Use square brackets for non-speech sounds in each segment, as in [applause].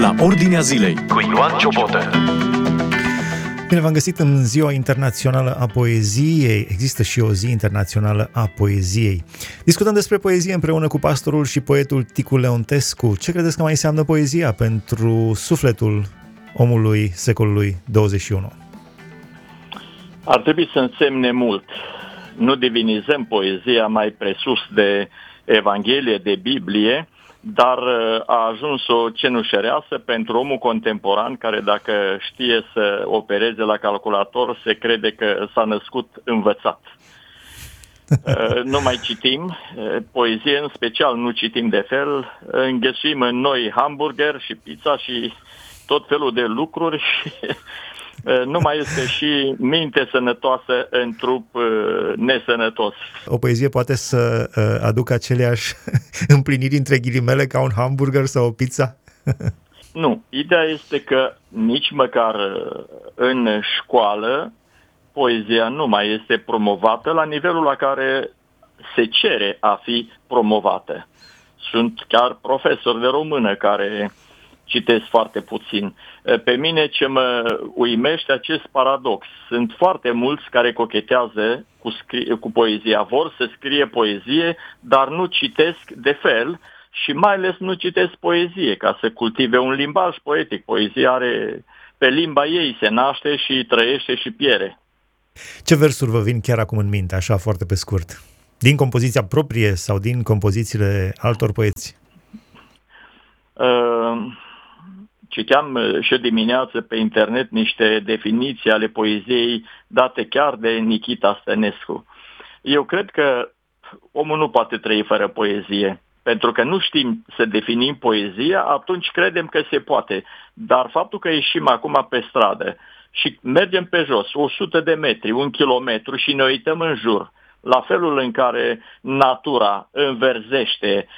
la Ordinea Zilei cu Ioan Ciobotă. Bine v-am găsit în Ziua Internațională a Poeziei. Există și o zi internațională a poeziei. Discutăm despre poezie împreună cu pastorul și poetul Ticu Leontescu. Ce credeți că mai înseamnă poezia pentru sufletul omului secolului 21? Ar trebui să însemne mult. Nu divinizăm poezia mai presus de Evanghelie, de Biblie, dar uh, a ajuns o cenușăreasă pentru omul contemporan care dacă știe să opereze la calculator se crede că s-a născut învățat. Uh, [laughs] nu mai citim uh, poezie, în special nu citim de fel, înghesuim în noi hamburger și pizza și tot felul de lucruri și [laughs] nu mai este și minte sănătoasă în trup nesănătos. O poezie poate să aducă aceleași [laughs] împliniri între ghilimele ca un hamburger sau o pizza? [laughs] nu. Ideea este că nici măcar în școală poezia nu mai este promovată la nivelul la care se cere a fi promovată. Sunt chiar profesori de română care citesc foarte puțin. Pe mine ce mă uimește acest paradox. Sunt foarte mulți care cochetează cu, scrie, cu poezia, vor să scrie poezie, dar nu citesc de fel și mai ales nu citesc poezie ca să cultive un limbaj poetic. Poezia are pe limba ei se naște și trăiește și piere. Ce versuri vă vin chiar acum în minte, așa foarte pe scurt? Din compoziția proprie sau din compozițiile altor poeți? Uh, Citeam uh, și dimineață pe internet niște definiții ale poeziei date chiar de Nikita Stănescu. Eu cred că omul nu poate trăi fără poezie. Pentru că nu știm să definim poezia, atunci credem că se poate. Dar faptul că ieșim acum pe stradă și mergem pe jos 100 de metri, un kilometru și ne uităm în jur, la felul în care natura înverzește,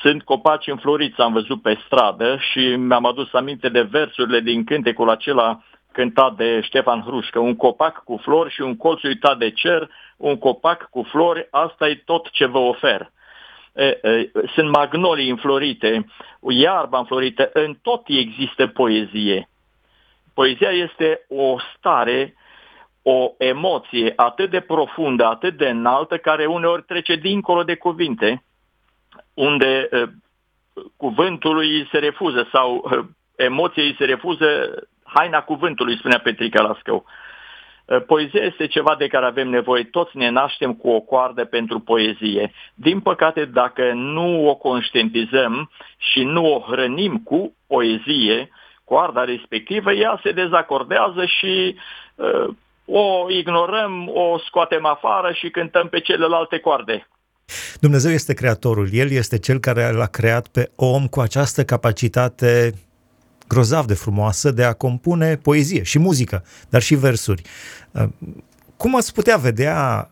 sunt copaci înfloriți, am văzut pe stradă și mi-am adus aminte de versurile din cântecul acela cântat de Ștefan Hrușcă. Un copac cu flori și un colț uitat de cer, un copac cu flori, asta e tot ce vă ofer. E, e, sunt magnolii înflorite, iarba înflorită, în tot există poezie. Poezia este o stare, o emoție atât de profundă, atât de înaltă, care uneori trece dincolo de cuvinte unde uh, cuvântului se refuză sau uh, emoției se refuză haina cuvântului, spunea Petrica Lascău. Uh, poezia este ceva de care avem nevoie. Toți ne naștem cu o coardă pentru poezie. Din păcate, dacă nu o conștientizăm și nu o hrănim cu poezie, coarda respectivă, ea se dezacordează și uh, o ignorăm, o scoatem afară și cântăm pe celelalte coarde. Dumnezeu este creatorul, El este Cel care l-a creat pe om cu această capacitate grozav de frumoasă de a compune poezie și muzică, dar și versuri. Uh, cum ați putea vedea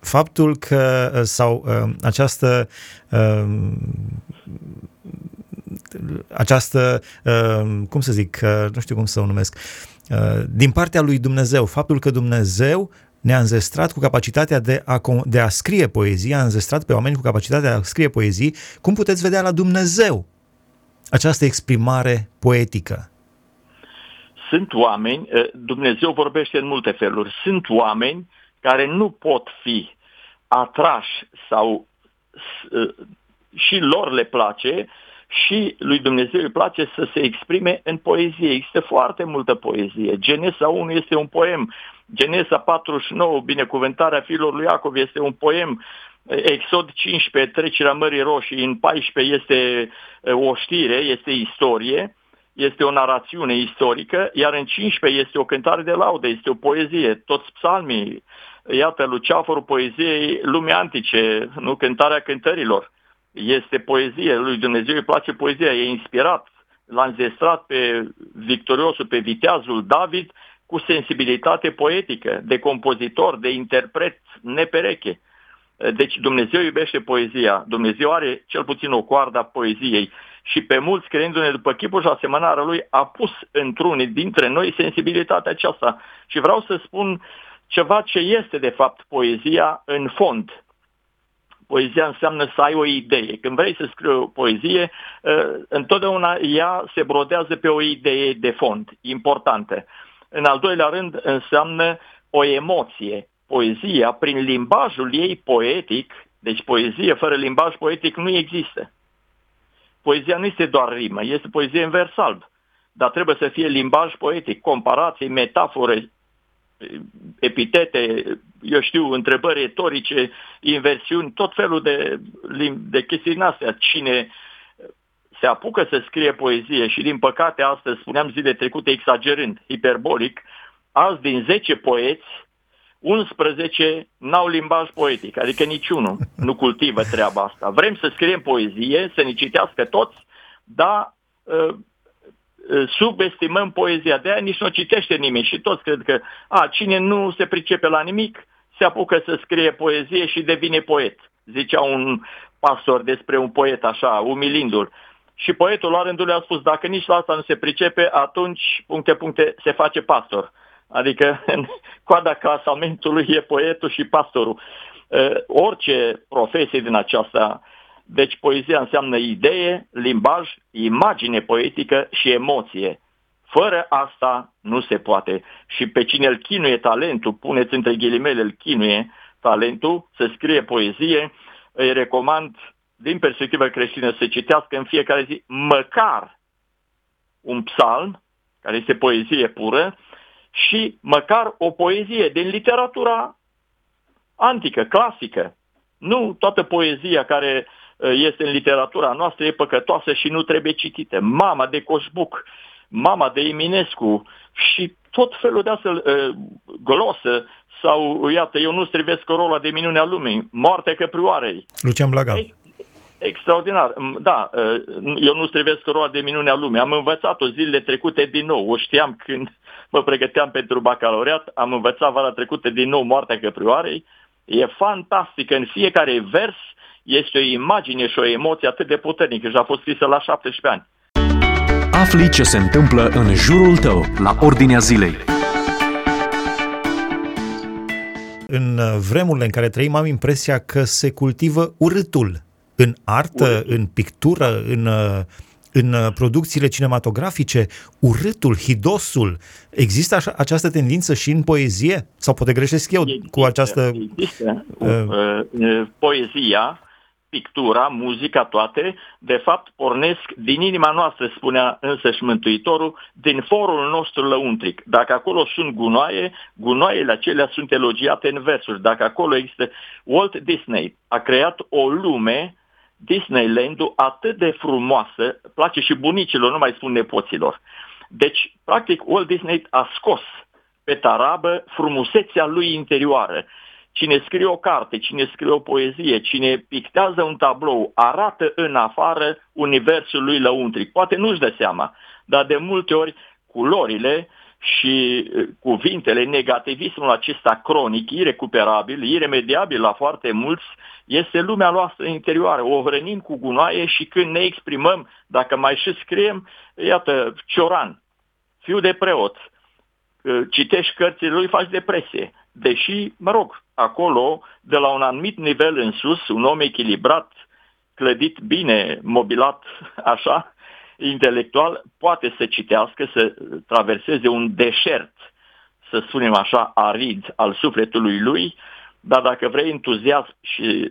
faptul că, uh, sau uh, această această, cum să zic, nu știu cum să o numesc, din partea lui Dumnezeu, faptul că Dumnezeu ne-a înzestrat cu capacitatea de a, de a scrie poezie, a înzestrat pe oameni cu capacitatea de a scrie poezii, cum puteți vedea la Dumnezeu această exprimare poetică? Sunt oameni, eh, Dumnezeu vorbește în multe feluri, sunt oameni care nu pot fi atrași sau eh, și lor le place și lui Dumnezeu îi place să se exprime în poezie. Există foarte multă poezie. Genesa 1 este un poem. Genesa 49, binecuvântarea fiilor lui Iacov, este un poem. Exod 15, trecerea Mării Roșii, în 14 este o știre, este istorie, este o narațiune istorică, iar în 15 este o cântare de laudă, este o poezie. Toți psalmii, iată, luceafărul poeziei lumii antice, nu cântarea cântărilor este poezie, lui Dumnezeu îi place poezia, e inspirat, l-a înzestrat pe victoriosul, pe viteazul David cu sensibilitate poetică, de compozitor, de interpret nepereche. Deci Dumnezeu iubește poezia, Dumnezeu are cel puțin o coardă a poeziei și pe mulți, crezându-ne după chipul și asemănarea lui, a pus într-unii dintre noi sensibilitatea aceasta. Și vreau să spun ceva ce este de fapt poezia în fond Poezia înseamnă să ai o idee. Când vrei să scrii o poezie, uh, întotdeauna ea se brodează pe o idee de fond, importantă. În al doilea rând, înseamnă o emoție. Poezia, prin limbajul ei poetic, deci poezie fără limbaj poetic nu există. Poezia nu este doar rimă, este poezie în vers alb. Dar trebuie să fie limbaj poetic, comparații, metafore, epitete, eu știu, întrebări retorice, inversiuni, tot felul de, de chestii în astea. Cine se apucă să scrie poezie și, din păcate, astăzi, spuneam zile trecute, exagerând, hiperbolic, azi din 10 poeți, 11 n-au limbaj poetic, adică niciunul nu cultivă treaba asta. Vrem să scriem poezie, să ne citească toți, dar uh, uh, subestimăm poezia. De aia nici nu o citește nimeni și toți cred că a, cine nu se pricepe la nimic, se apucă să scrie poezie și devine poet. Zicea un pastor despre un poet așa, umilindu-l. Și poetul la rândul a spus, dacă nici la asta nu se pricepe, atunci, puncte, puncte, se face pastor. Adică [laughs] în coada clasamentului e poetul și pastorul. Orice profesie din aceasta, deci poezia înseamnă idee, limbaj, imagine poetică și emoție. Fără asta nu se poate. Și pe cine îl chinuie talentul, puneți între ghilimele, îl chinuie talentul, să scrie poezie, îi recomand din perspectivă creștină să citească în fiecare zi măcar un psalm, care este poezie pură, și măcar o poezie din literatura antică, clasică. Nu toată poezia care uh, este în literatura noastră e păcătoasă și nu trebuie citită. Mama de Coșbuc, mama de Eminescu și tot felul de astfel uh, glosă sau, iată, eu nu strivesc corola de minunea lumii, moartea căprioarei. Lucian Blaga. Extraordinar. Da, ă, eu nu strivesc roa de minunea lumii. Am învățat-o zilele trecute din nou. O știam când mă pregăteam pentru bacalaureat. Am învățat vara trecută din nou Moartea Căprioarei. E fantastic. În fiecare vers este o imagine și o emoție atât de puternică și a fost scrisă la 17 ani. Afli ce se întâmplă în jurul tău, la ordinea zilei. În vremurile în care trăim am impresia că se cultivă urâtul în artă, în pictură, în, uh, în uh, producțiile cinematografice, urâtul, hidosul. Există așa, această tendință și în poezie? Sau poate greșesc eu există, cu această... Există. Uh, uh, poezia, pictura, muzica, toate, de fapt, pornesc din inima noastră, spunea însăși Mântuitorul, din forul nostru lăuntric. Dacă acolo sunt gunoaie, gunoaiele acelea sunt elogiate în versuri. Dacă acolo există... Walt Disney a creat o lume Disneyland-ul atât de frumoasă, place și bunicilor, nu mai spun nepoților. Deci, practic, Walt Disney a scos pe tarabă frumusețea lui interioară. Cine scrie o carte, cine scrie o poezie, cine pictează un tablou, arată în afară universul lui lăuntric. Poate nu-și dă seama, dar de multe ori culorile și cuvintele, negativismul acesta cronic, irecuperabil, iremediabil la foarte mulți, este lumea noastră interioară. O hrănim cu gunoaie și când ne exprimăm, dacă mai și scriem, iată, Cioran, fiu de preot, citești cărțile lui, faci depresie. Deși, mă rog, acolo, de la un anumit nivel în sus, un om echilibrat, clădit bine, mobilat [laughs] așa, intelectual, poate să citească, să traverseze un deșert, să spunem așa, arid al sufletului lui, dar dacă vrei entuziasm și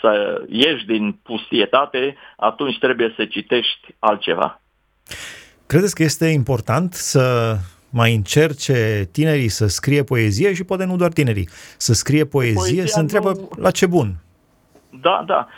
să ieși din pustietate, atunci trebuie să citești altceva. Credeți că este important să mai încerce tinerii să scrie poezie și poate nu doar tinerii, să scrie poezie, Poezia să întreabă nu... la ce bun. Da, da.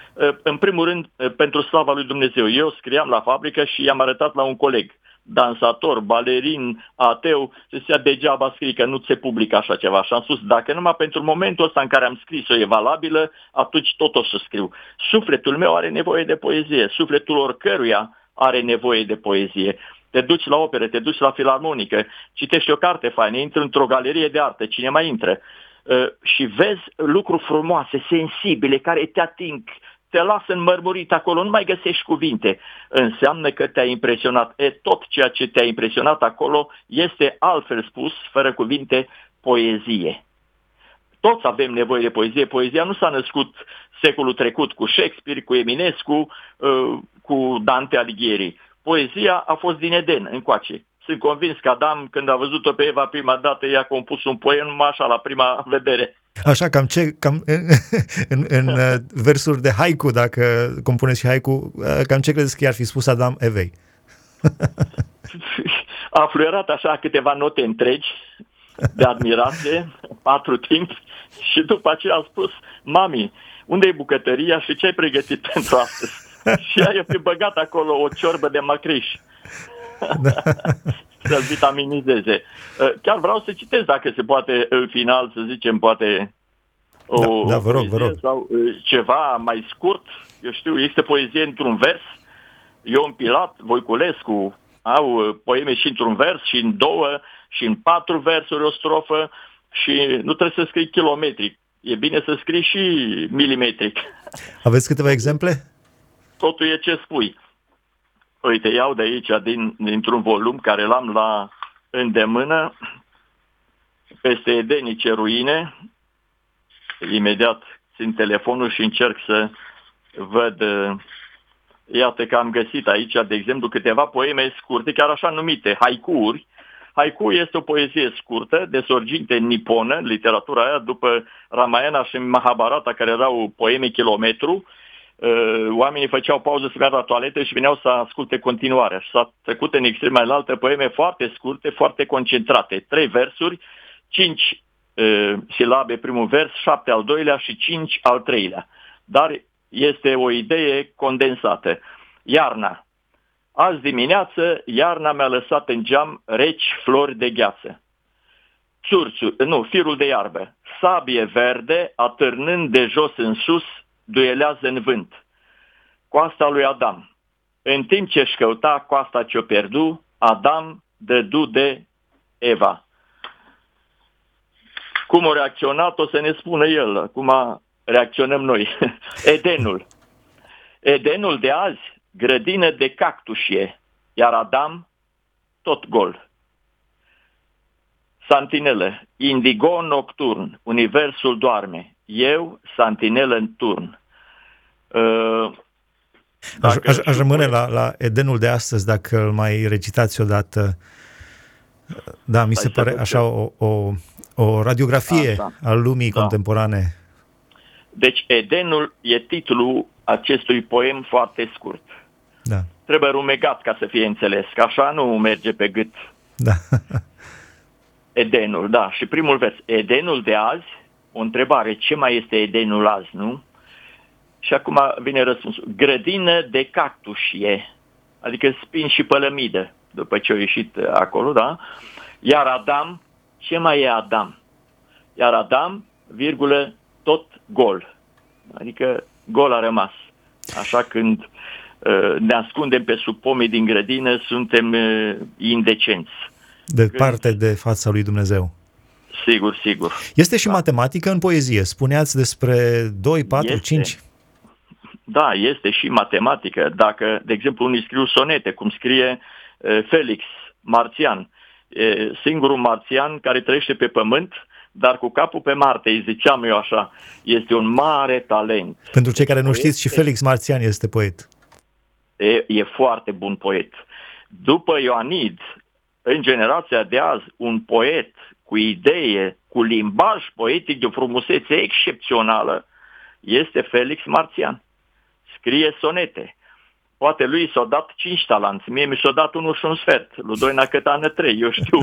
În primul rând, pentru slava lui Dumnezeu. Eu scriam la fabrică și i-am arătat la un coleg dansator, balerin, ateu, și zicea degeaba scrii că nu se publică așa ceva. Și am spus, dacă numai pentru momentul ăsta în care am scris-o e valabilă, atunci tot o să scriu. Sufletul meu are nevoie de poezie, sufletul oricăruia are nevoie de poezie. Te duci la operă, te duci la filarmonică, citești o carte faină, intri într-o galerie de artă, cine mai intră, uh, și vezi lucruri frumoase, sensibile, care te ating, te lasă înmărmurit acolo, nu mai găsești cuvinte. Înseamnă că te-a impresionat. E, tot ceea ce te-a impresionat acolo este, altfel spus, fără cuvinte, poezie. toți avem nevoie de poezie. Poezia nu s-a născut secolul trecut cu Shakespeare, cu Eminescu, uh, cu Dante Alighieri. Poezia a fost din Eden încoace. Sunt convins că Adam, când a văzut-o pe Eva prima dată, i-a compus un poem așa la prima vedere. Așa, cam ce, cam, [laughs] în, în uh, versuri de haiku, dacă compuneți și haiku, uh, cam ce credeți că i-ar fi spus Adam Evei? [laughs] a fluierat așa câteva note întregi de admirație, [laughs] patru timp, și după aceea a spus, mami, unde e bucătăria și ce ai pregătit pentru astăzi? [laughs] și ea i-a fi băgat acolo o ciorbă de macriș. Da. [laughs] Să-l vitaminizeze. Uh, chiar vreau să citesc dacă se poate în final, să zicem, poate o, da, da, vă rog, vă rog. sau uh, ceva mai scurt. Eu știu, este poezie într-un vers. Ion Pilat, Voiculescu au uh, poeme și într-un vers, și în două, și în patru versuri o strofă și nu trebuie să scrii kilometric. E bine să scrii și milimetric. Aveți câteva exemple? Totul e ce spui. Uite, iau de aici, din, dintr-un volum care l-am la îndemână, peste edenice ruine. Imediat țin telefonul și încerc să văd uh, Iată că am găsit aici, de exemplu, câteva poeme scurte, chiar așa numite, haikuuri. Haiku este o poezie scurtă, de sorginte niponă, literatura aia, după Ramayana și Mahabharata, care erau poeme kilometru. Uh, oamenii făceau pauză să meargă la toaletă și veneau să asculte continuarea. Și s-a trecut în extrema altă poeme foarte scurte, foarte concentrate. Trei versuri, cinci uh, silabe primul vers, șapte al doilea și cinci al treilea. Dar este o idee condensată. Iarna. Azi dimineață, iarna mi-a lăsat în geam reci flori de gheață. Țurțu, nu, firul de iarbă. Sabie verde, atârnând de jos în sus, duelează în vânt. Coasta lui Adam. În timp ce își căuta coasta ce-o pierdu, Adam dădu de Eva. Cum a reacționat, o să ne spună el. Acum reacționăm noi. [laughs] Edenul. Edenul de azi, grădină de cactușie, iar Adam tot gol. Santinelă, indigo nocturn, universul doarme, eu, santinelă în turn. Uh, aș, aș, aș rămâne la, la Edenul de astăzi, dacă îl mai recitați odată. Da, mi se pare așa o, o, o radiografie da, da. a lumii da. contemporane deci Edenul e titlul acestui poem foarte scurt. Da. Trebuie rumegat ca să fie înțeles, că așa nu merge pe gât. Da. Edenul, da. Și primul vers. Edenul de azi, o întrebare, ce mai este Edenul azi, nu? Și acum vine răspunsul. Grădină de cactușie, adică spin și pălămidă, după ce au ieșit acolo, da? Iar Adam, ce mai e Adam? Iar Adam, virgulă, tot gol. Adică gol a rămas. Așa când uh, ne ascundem pe sub pomii din grădină, suntem uh, indecenți. Departe când... de fața lui Dumnezeu. Sigur, sigur. Este și da. matematică în poezie. Spuneați despre 2, 4, este. 5. Da, este și matematică. Dacă, de exemplu, unii scriu sonete, cum scrie uh, Felix Marțian, singurul marțian care trăiește pe pământ, dar cu capul pe Marte, îi ziceam eu așa, este un mare talent. Pentru cei care nu știți, și Felix Marțian este poet. E, e foarte bun poet. După Ioanid, în generația de azi, un poet cu idee, cu limbaj poetic de o frumusețe excepțională, este Felix Marțian. Scrie sonete, Poate lui s-au dat cinci talanți, mie mi s-au dat unul și un sfert, lui Doina Cătană trei, eu știu,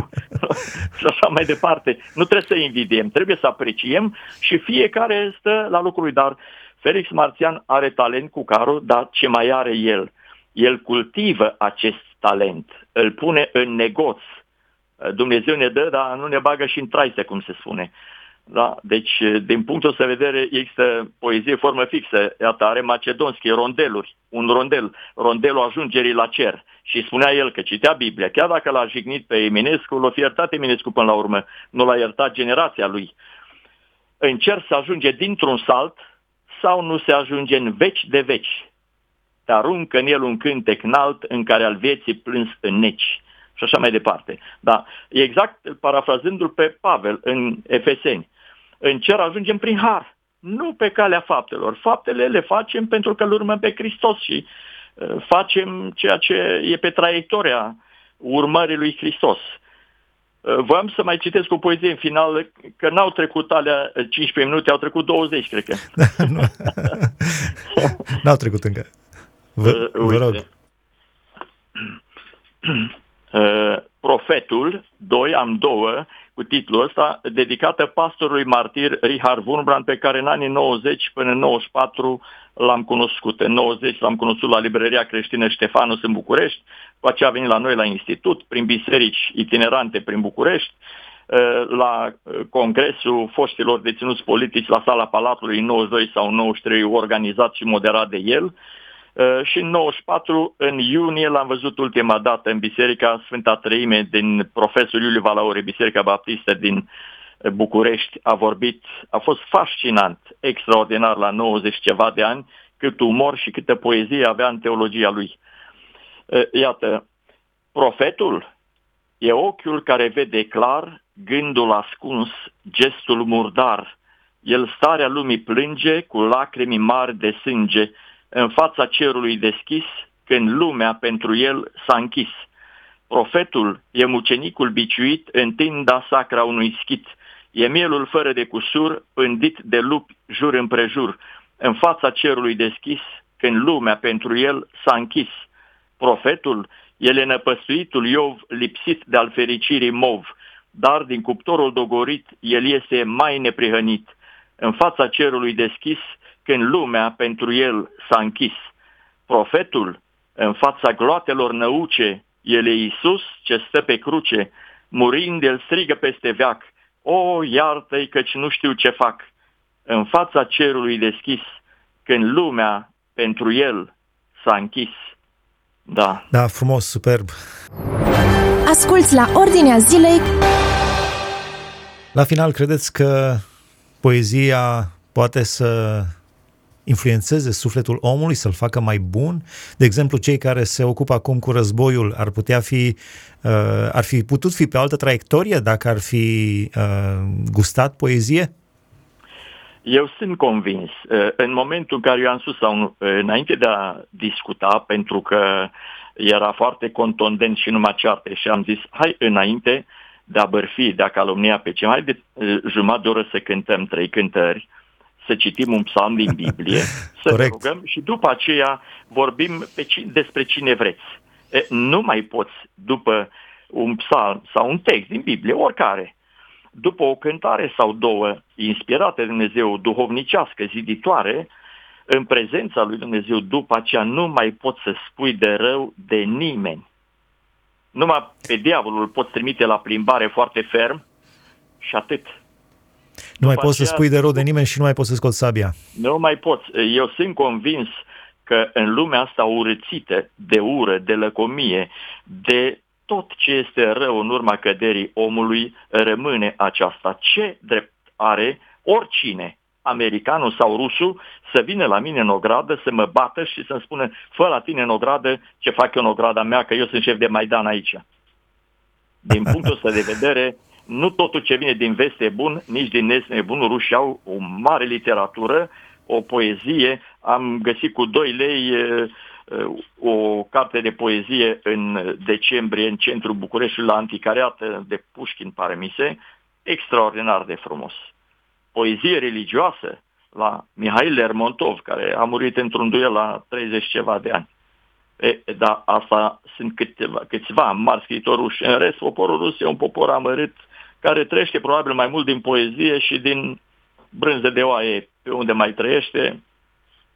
[laughs] și așa mai departe. Nu trebuie să invidiem, trebuie să apreciem și fiecare stă la lucrul lui, dar Felix Marțian are talent cu carul, dar ce mai are el? El cultivă acest talent, îl pune în negoț. Dumnezeu ne dă, dar nu ne bagă și în traise, cum se spune. Da? Deci, din punctul ăsta de vedere, există poezie formă fixă. Iată, are Macedonski, rondeluri, un rondel, rondelul ajungerii la cer. Și spunea el că citea Biblia, chiar dacă l-a jignit pe Eminescu, l-a fi iertat Eminescu până la urmă, nu l-a iertat generația lui. În cer se ajunge dintr-un salt sau nu se ajunge în veci de veci. Te aruncă în el un cântec înalt în care al vieții plâns în neci și așa mai departe. Da, exact parafrazându-l pe Pavel în Efeseni. În cer ajungem prin har, nu pe calea faptelor. Faptele le facem pentru că îl urmăm pe Hristos și uh, facem ceea ce e pe traiectoria urmării lui Hristos. Uh, voiam să mai citesc o poezie în final, că n-au trecut alea 15 minute, au trecut 20, cred că. [laughs] n-au trecut încă. Vă, uh, vă rog. Uh, profetul, doi, am două, cu titlul ăsta, dedicată pastorului martir Richard Wurmbrand, pe care în anii 90 până în 94 l-am cunoscut. În 90 l-am cunoscut la librăria creștină Ștefanus în București, cu aceea a venit la noi la institut, prin biserici itinerante prin București, uh, la uh, congresul foștilor deținuți politici la sala Palatului în 92 sau 93, organizat și moderat de el, Uh, și în 94, în iunie, l-am văzut ultima dată în Biserica Sfânta Trăime din profesor Iuliu Valaure, Biserica Baptistă din uh, București. A vorbit, a fost fascinant, extraordinar la 90 ceva de ani, cât umor și câtă poezie avea în teologia lui. Uh, iată, profetul e ochiul care vede clar, gândul ascuns, gestul murdar. El starea lumii plânge cu lacrimi mari de sânge, în fața cerului deschis, când lumea pentru el s-a închis. Profetul e mucenicul biciuit în tinda sacra unui schit, e mielul fără de cusur, pândit de lupi jur împrejur, în fața cerului deschis, când lumea pentru el s-a închis. Profetul, el e năpăstuitul Iov, lipsit de al fericirii mov, dar din cuptorul dogorit el iese mai neprihănit. În fața cerului deschis, când lumea pentru el s-a închis. Profetul, în fața gloatelor năuce, el e Iisus ce stă pe cruce, murind el strigă peste veac, O, iartă-i căci nu știu ce fac. În fața cerului deschis, când lumea pentru el s-a închis. Da. Da, frumos, superb. Asculți la Ordinea Zilei. La final, credeți că poezia poate să influențeze sufletul omului, să-l facă mai bun. De exemplu, cei care se ocupă acum cu războiul ar putea fi, uh, ar fi putut fi pe altă traiectorie dacă ar fi uh, gustat poezie? Eu sunt convins. Uh, în momentul în care eu am spus, sau uh, înainte de a discuta, pentru că era foarte contondent și numai cearte și am zis, hai înainte de a bărfi, de a calomnia pe cei mai de uh, jumătate de oră să cântăm trei cântări, să citim un psalm din Biblie, [laughs] să Correct. rugăm și după aceea vorbim pe cine, despre cine vreți. E, nu mai poți, după un psalm sau un text din Biblie, oricare, după o cântare sau două inspirate de Dumnezeu, duhovnicească, ziditoare, în prezența lui Dumnezeu, după aceea nu mai poți să spui de rău de nimeni. Numai pe diavolul îl poți trimite la plimbare foarte ferm și atât. Nu mai poți să spui de rău de nimeni și nu mai poți să scoți sabia. Nu mai poți. Eu sunt convins că în lumea asta urățită de ură, de lăcomie, de tot ce este rău în urma căderii omului, rămâne aceasta. Ce drept are oricine, americanul sau rusul, să vină la mine în ogradă, să mă bată și să-mi spună, fă la tine în ogradă ce fac eu în ograda mea, că eu sunt șef de Maidan aici. Din punctul ăsta de vedere, nu totul ce vine din vest e bun, nici din est e bun. Rușii au o mare literatură, o poezie. Am găsit cu 2 lei o carte de poezie în decembrie în centrul Bucureștiului la Anticariat de Pușkin, pare mi se, extraordinar de frumos. Poezie religioasă la Mihail Lermontov, care a murit într-un duel la 30 ceva de ani. E, da, asta sunt câteva, câțiva mari scriitori ruși. În rest, poporul rus e un popor amărât, care trăiește probabil mai mult din poezie și din brânze de oaie pe unde mai trăiește.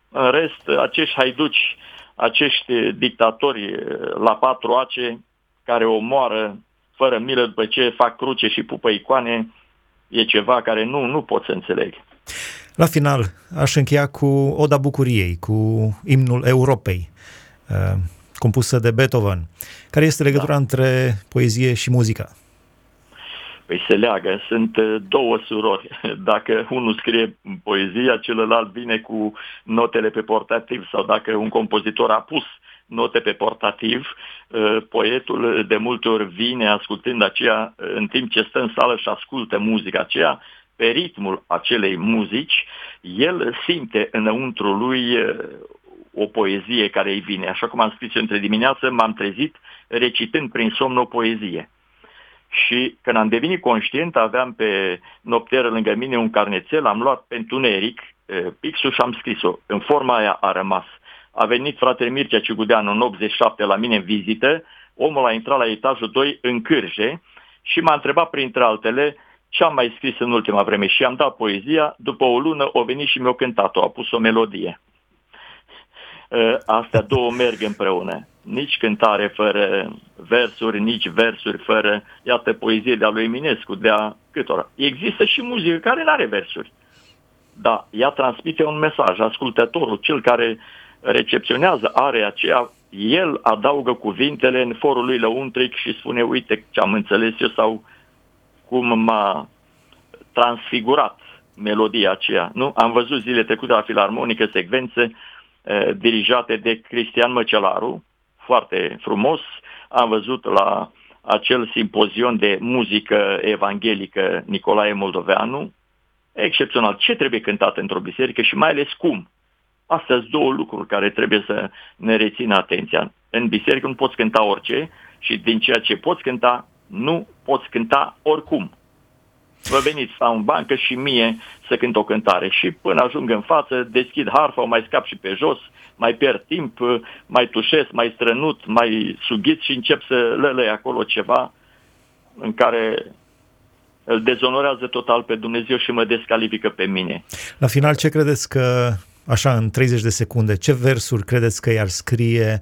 În rest, acești haiduci, acești dictatori la patru ace care omoară fără milă după ce fac cruce și pupă icoane, e ceva care nu, nu pot să înțeleg. La final, aș încheia cu Oda Bucuriei, cu imnul Europei, uh, compusă de Beethoven. Care este legătura da. între poezie și muzică? Păi se leagă, sunt uh, două surori. [laughs] Dacă unul scrie poezia, celălalt vine cu notele pe portativ sau dacă un compozitor a pus note pe portativ, uh, poetul de multe ori vine ascultând aceea în timp ce stă în sală și ascultă muzica aceea, pe ritmul acelei muzici, el simte înăuntru lui uh, o poezie care îi vine. Așa cum am scris între dimineață, m-am trezit recitând prin somn o poezie. Și când am devenit conștient, aveam pe noptieră lângă mine un carnețel, am luat pe întuneric pixul și am scris-o. În forma aia a rămas. A venit fratele Mircea Cigudeanu în 87 la mine în vizită, omul a intrat la etajul 2 în cârje și m-a întrebat printre altele ce am mai scris în ultima vreme și am dat poezia, după o lună o venit și mi-a cântat-o, a pus o melodie. Astea două merg împreună nici cântare fără versuri, nici versuri fără, iată, poezie de-a lui Eminescu, de-a câtora. Există și muzică care nu are versuri. Dar ea transmite un mesaj. Ascultătorul, cel care recepționează are aceea, el adaugă cuvintele în forul lui lăuntric și spune, uite ce am înțeles eu sau cum m-a transfigurat melodia aceea. Nu? Am văzut zile trecute la filarmonică secvențe eh, dirijate de Cristian Măcelaru, foarte frumos. Am văzut la acel simpozion de muzică evanghelică Nicolae Moldoveanu, excepțional. Ce trebuie cântat într-o biserică și mai ales cum? Astea sunt două lucruri care trebuie să ne rețină atenția. În biserică nu poți cânta orice și din ceea ce poți cânta, nu poți cânta oricum. Vă veniți la în bancă și mie să cânt o cântare și până ajung în față, deschid harfa, o mai scap și pe jos, mai pierd timp, mai tușesc, mai strănut, mai sughit și încep să lălăi acolo ceva în care îl dezonorează total pe Dumnezeu și mă descalifică pe mine. La final, ce credeți că, așa în 30 de secunde, ce versuri credeți că i-ar scrie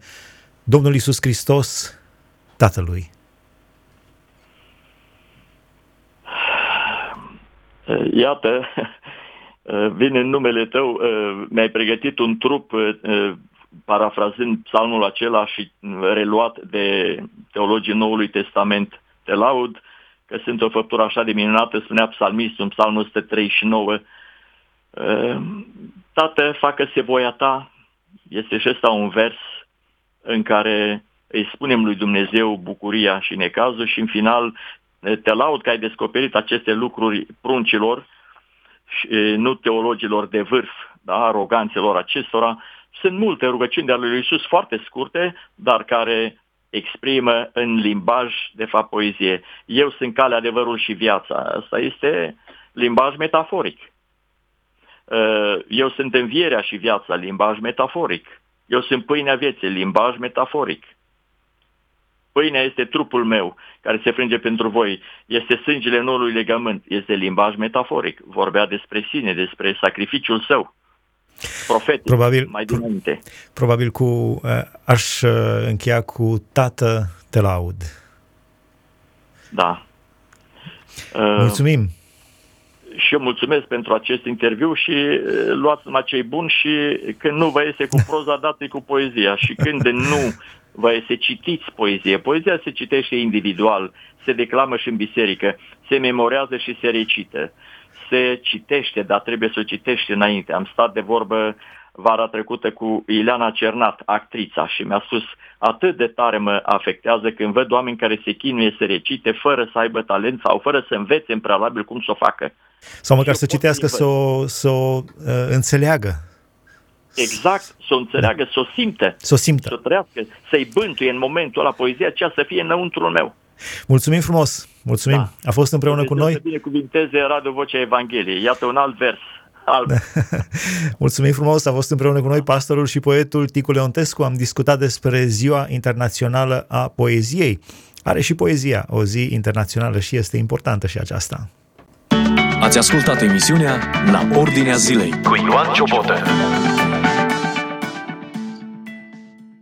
Domnul Isus Hristos Tatălui? Iată, Uh, [laughs] vine în numele tău, uh, mi-ai pregătit un trup uh, parafrazând psalmul acela și reluat de teologii Noului Testament. Te laud că sunt o făptură așa de minunată, spunea psalmistul în psalmul 139. Tată, facă-se voia ta, este și ăsta un vers în care îi spunem lui Dumnezeu bucuria și necazul și în final te laud că ai descoperit aceste lucruri pruncilor și nu teologilor de vârf, da, aroganților acestora. Sunt multe rugăciuni de ale lui Iisus foarte scurte, dar care exprimă în limbaj, de fapt, poezie. Eu sunt calea, adevărul și viața. Asta este limbaj metaforic. Eu sunt învierea și viața, limbaj metaforic. Eu sunt pâinea vieții, limbaj metaforic. Pâinea este trupul meu care se frânge pentru voi, este sângele noului legământ, este limbaj metaforic, vorbea despre sine, despre sacrificiul său. Profetic, probabil, mai dinainte. Probabil cu, uh, aș uh, încheia cu Tată, te laud. Da. Uh, Mulțumim! și eu mulțumesc pentru acest interviu și luați numai cei buni și când nu vă iese cu proza, dați cu poezia și când nu vă să citiți poezie. Poezia se citește individual, se declamă și în biserică, se memorează și se recită. Se citește, dar trebuie să o citești înainte. Am stat de vorbă vara trecută cu Ileana Cernat, actrița, și mi-a spus atât de tare mă afectează când văd oameni care se chinuie să recite fără să aibă talent sau fără să învețe în prealabil cum să o facă. Sau măcar să citească, să o, să o uh, înțeleagă, Exact, să o înțeleagă, să o simtă. Să o simtă. Să o trăiască, să-i bântuie în momentul ăla poezia aceea să fie înăuntrul meu. Mulțumim frumos, mulțumim. Da. A fost împreună Dumnezeu cu noi. Să binecuvinteze Radio Vocea Evangheliei. Iată un alt vers. Alt. [laughs] Mulțumim frumos, a fost împreună cu noi pastorul și poetul Ticu Leontescu. Am discutat despre Ziua Internațională a Poeziei. Are și poezia, o zi internațională și este importantă și aceasta. Ați ascultat emisiunea La Ordinea Zilei cu Ioan Ciobotă.